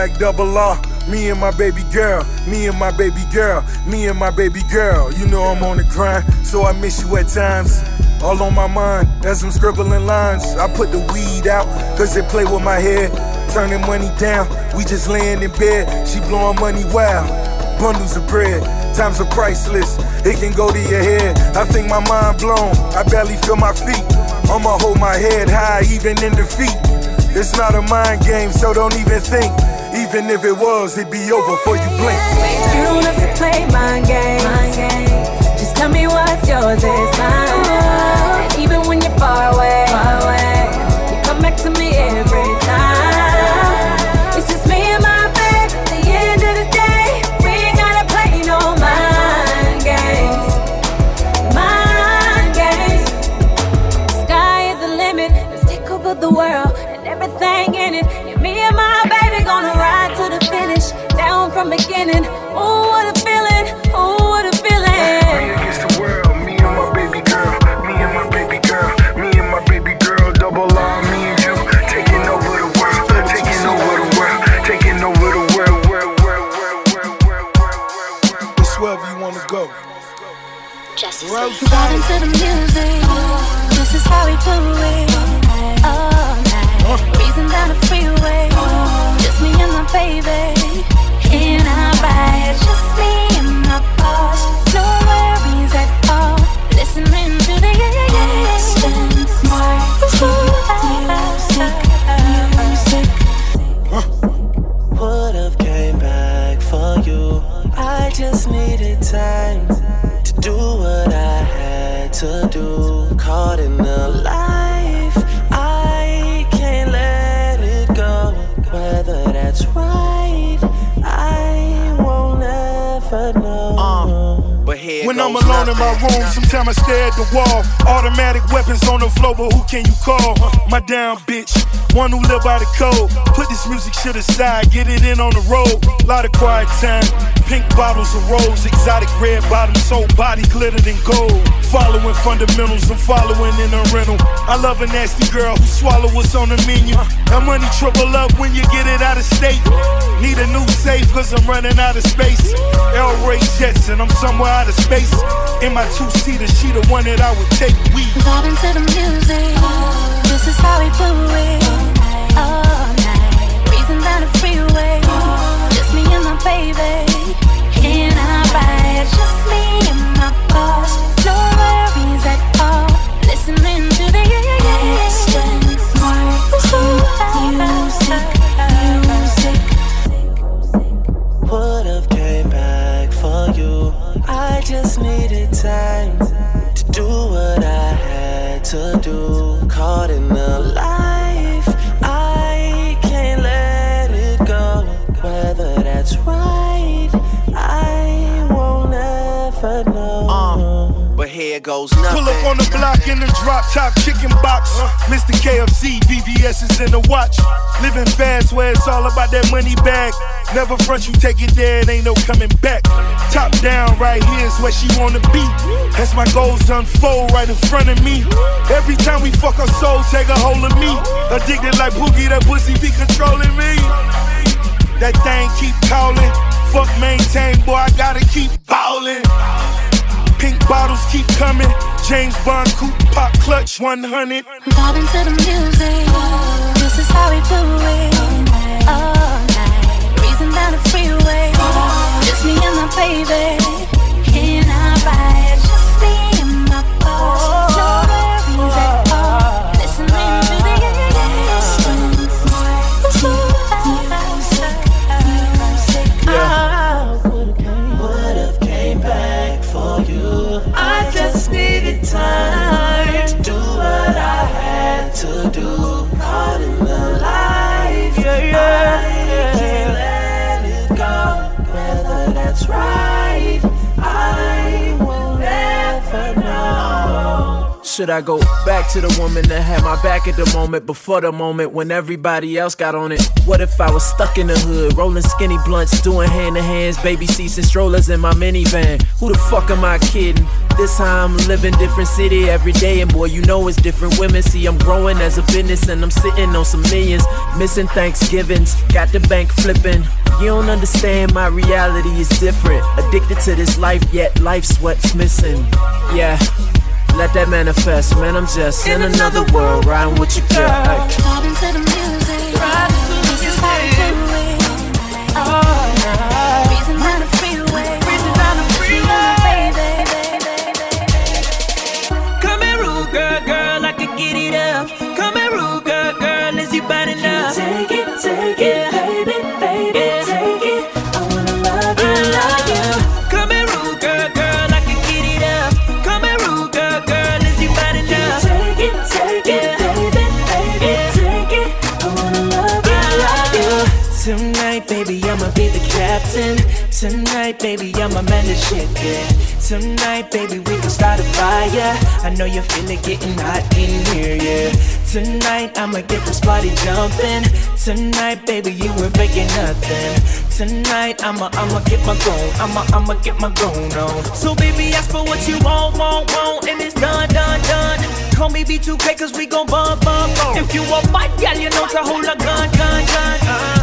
Black double R. Me and my baby girl, me and my baby girl, me and my baby girl. You know I'm on the grind, so I miss you at times. All on my mind as I'm scribbling lines. I put the weed out, cause it play with my head. Turning money down, we just laying in bed. She blowing money wild. Bundles of bread, times are priceless. It can go to your head. I think my mind blown. I barely feel my feet. I'ma hold my head high, even in defeat. It's not a mind game, so don't even think. Even if it was, it'd be over before you blink. You don't have to play my game. Just tell me what's yours is mine. Vibing to the music. This is how we do it. I'm alone in my room, sometimes I stare at the wall. Automatic weapons on the floor, but who can you call? My down bitch, one who live by the code. Put this music shit aside, get it in on the road. Lot of quiet time, pink bottles of rose, exotic red bottoms, soul body glittered in gold. Following fundamentals, I'm following in a rental. I love a nasty girl who swallow what's on the menu. That money triple up when you get it out of state. Need a new safe, cause I'm running out of space. L Ray Jetson, I'm somewhere out of space. In my two seater, she the one that I would take. We Vibing to the music. This is how we do it. All night. Breezing down the freeway. Just me and my baby. In our ride. Just me and my boss. No worries at all. Listening to the yeah, In the watch. Living fast where it's all about that money bag. Never front you take it there, it ain't no coming back. Top down, right here is where she wanna be. As my goals unfold right in front of me. Every time we fuck our soul, take a hold of me. Addicted like Boogie, that pussy be controlling me. That thing keep calling. Fuck maintain, boy, I gotta keep ballin'. Pink bottles keep coming. James Bond coupe pop clutch 100. Vibing to the music. This is how we do it. All night. Breezing down the freeway. Just me and my baby. In our ride. Should I go back to the woman that had my back at the moment before the moment when everybody else got on it? What if I was stuck in the hood, rolling skinny blunts, doing hand to hands, baby seats and strollers in my minivan? Who the fuck am I kidding? This how I'm living, different city every day, and boy, you know it's different women. See, I'm growing as a business, and I'm sitting on some millions, missing Thanksgivings, got the bank flipping. You don't understand, my reality is different. Addicted to this life, yet life's what's missing. Yeah. Let that manifest, man. I'm just in another world, riding with your girl. Ay. Vibing to the music. This is how we captain. Tonight, baby, I'ma man the shit, yeah. Tonight, baby, we can start a fire. I know you feel it getting hot in here, yeah. Tonight, I'ma get this party jumping. Tonight, baby, you ain't faking nothing. Tonight, I'ma, I'ma get my grown, I'ma, I'ma get my grown on. So, baby, ask for what you want, want, want, and it's done, done, done. Call me B2K, cause we gon' bump, bump, bump. If you want my gal, you know to hold a gun, gun, gun. Uh-huh.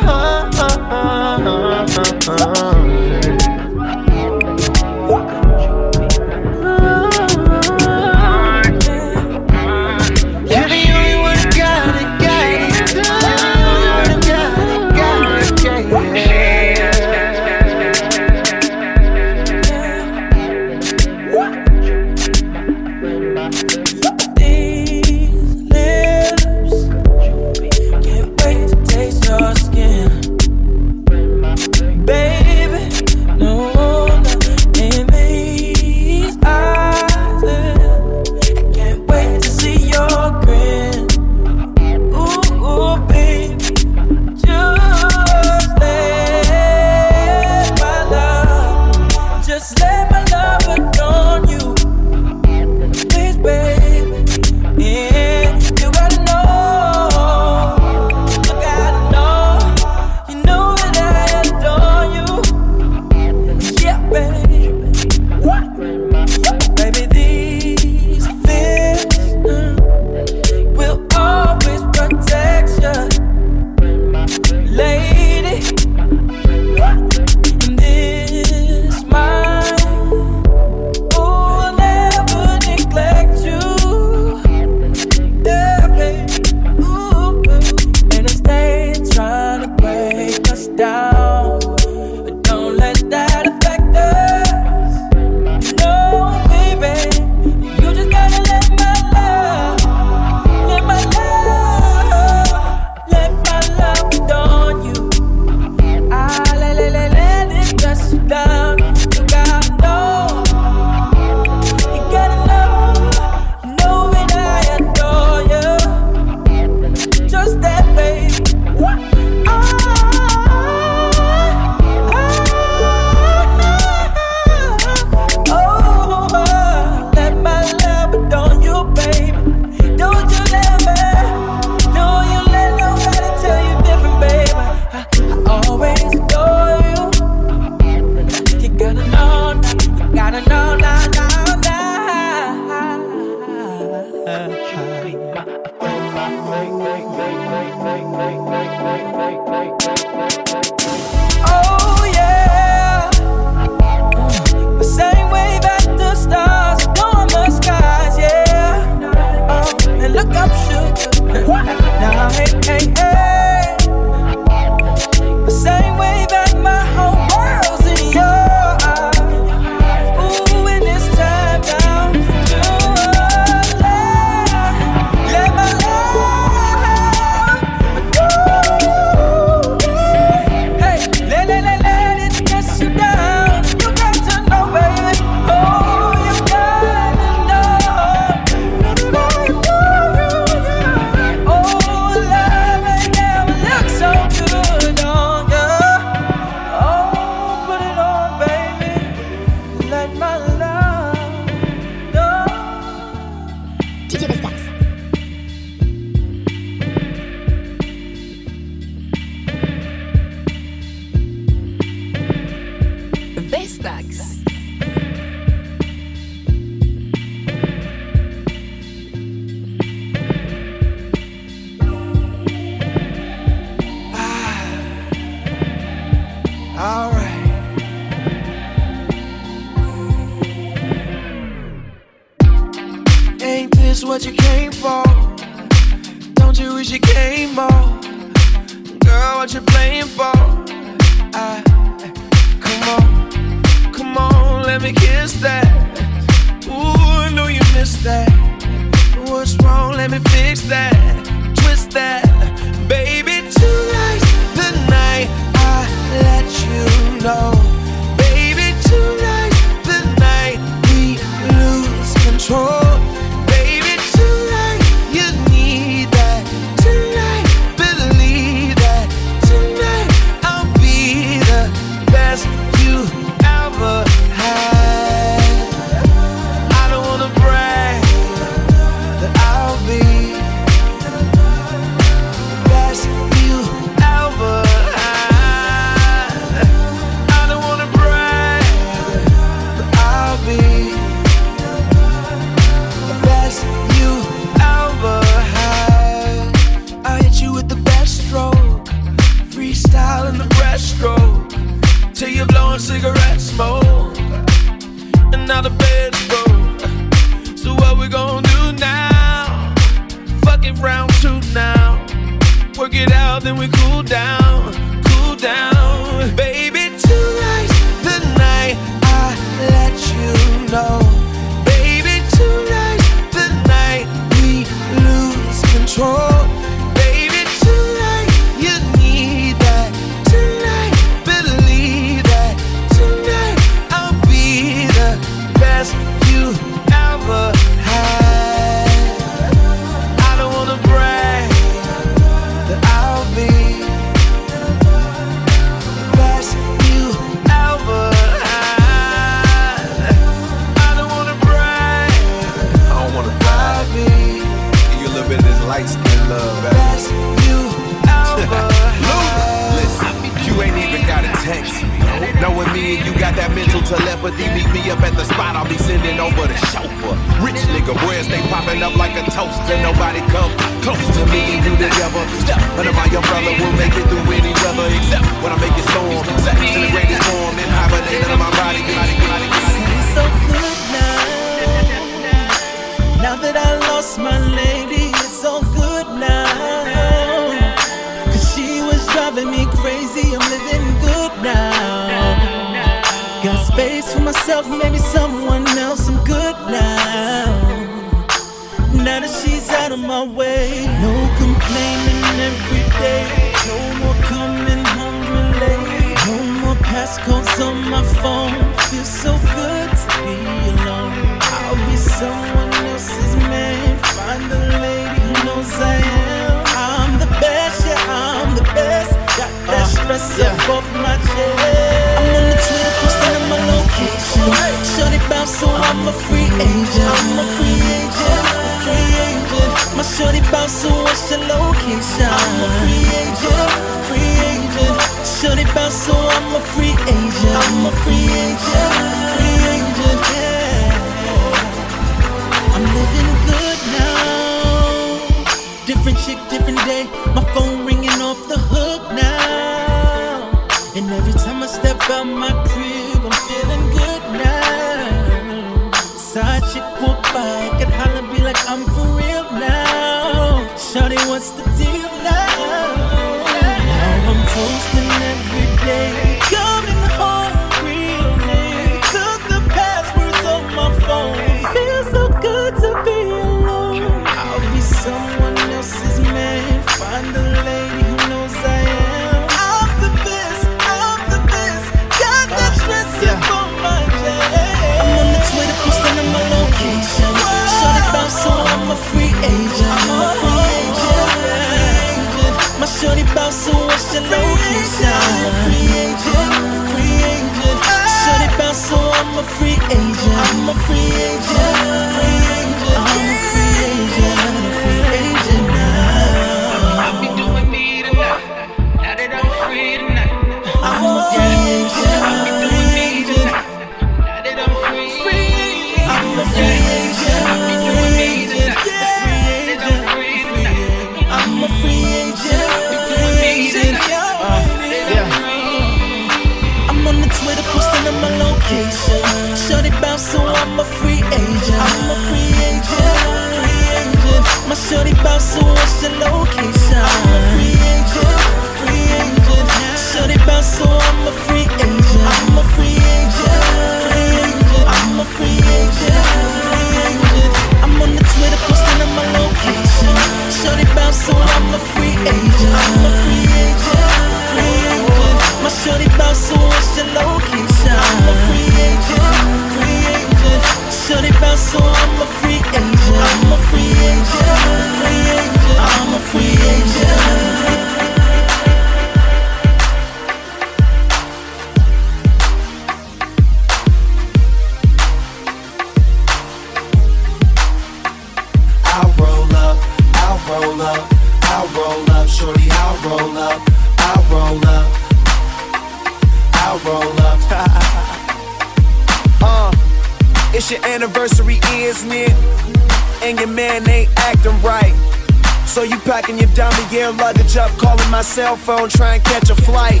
Cell phone, try and catch a flight.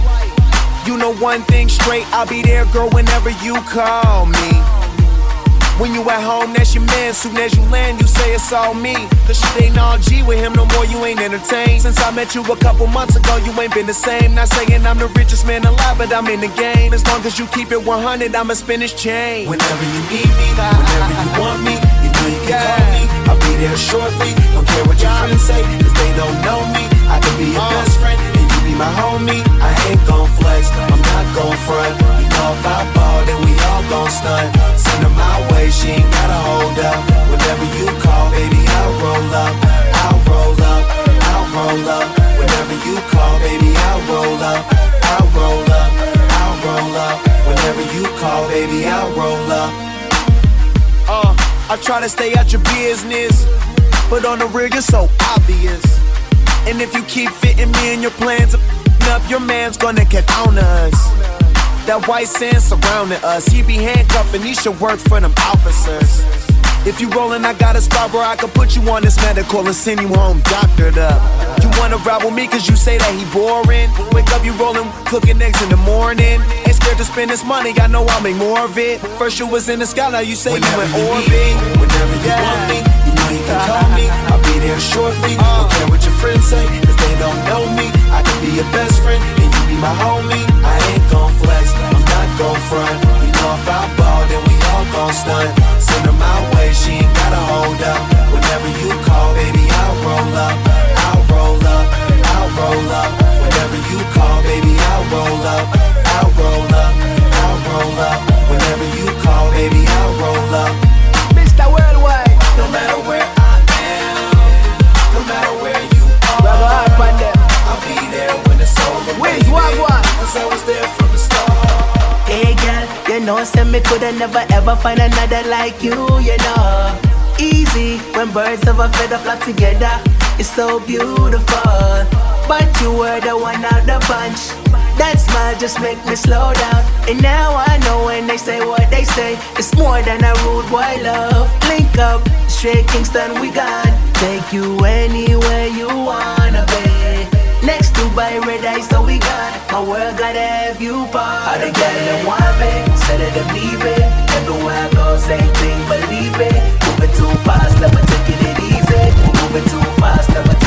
You know one thing straight, I'll be there, girl, whenever you call me. When you at home, that's your man. Soon as you land, you say it's all me. Cause shit ain't all G with him no more, you ain't entertained. Since I met you a couple months ago, you ain't been the same. Not saying I'm the richest man alive, but I'm in the game. As long as you keep it 100, I'ma spin his chain. Whenever you need me, whenever you want me, you know you can call me. I'll be there shortly. Don't care what your friends say, cause they don't know me. I can be your uh. best friend, be my homie. I ain't gon' flex, I'm not gon' front. You know if ball, then we all gon' stunt. Send her my way, she ain't gotta hold up. Whenever you call, baby, I'll roll up. I'll roll up, I'll roll up. Whenever you call, baby, I'll roll up. I'll roll up, I'll roll up. Whenever you call, baby, I'll roll up. Uh, I try to stay out your business, but on the real, you're so obvious. And if you keep fitting me in your plans, up, your man's gonna get on us. That white sand surrounding us, he be handcuffing, he should work for them officers. If you rollin', I got a spot where I can put you on this medical and send you home doctored up. You wanna ride with me cause you say that he boring? Wake up, you rollin', cooking eggs in the morning. Ain't scared to spend this money, I know I'll make more of it. First you was in the sky, now you say Whenever you in orbit. me, whenever you want me, you can call me. I'll be there shortly. Uh. Don't care what your friends say, cause they don't know me. I can be your best friend, and you be my homie. I ain't gon' flex, I'm not gon' front. You know if I ball, then we all gon' stunt. Send her my way, she ain't gotta hold up. Whenever you call, baby, I'll roll up. I'll roll up, I'll roll up. Whenever you call, baby, I'll roll up. I'll roll up, I'll roll up. Whenever you call, baby, I'll roll up. Mr. Worldwide. No matter where over. Wagwan. Cause I was there from the start. Hey girl, you know, say me coulda never ever find another like you, you know. Easy when birds of a feather flock together, it's so beautiful. But you were the one out the bunch. That smile just make me slow down. And now I know when they say what they say, it's more than a rude boy love. Link up, straight Kingston, we gone. Take you anywhere you wanna be. Next Dubai, red eyes, so we got My world gotta have you part. All the girl that want me, said that they need me. Everywhere I go, same thing, believe it Moving too fast, never taking it easy. Moving too fast, never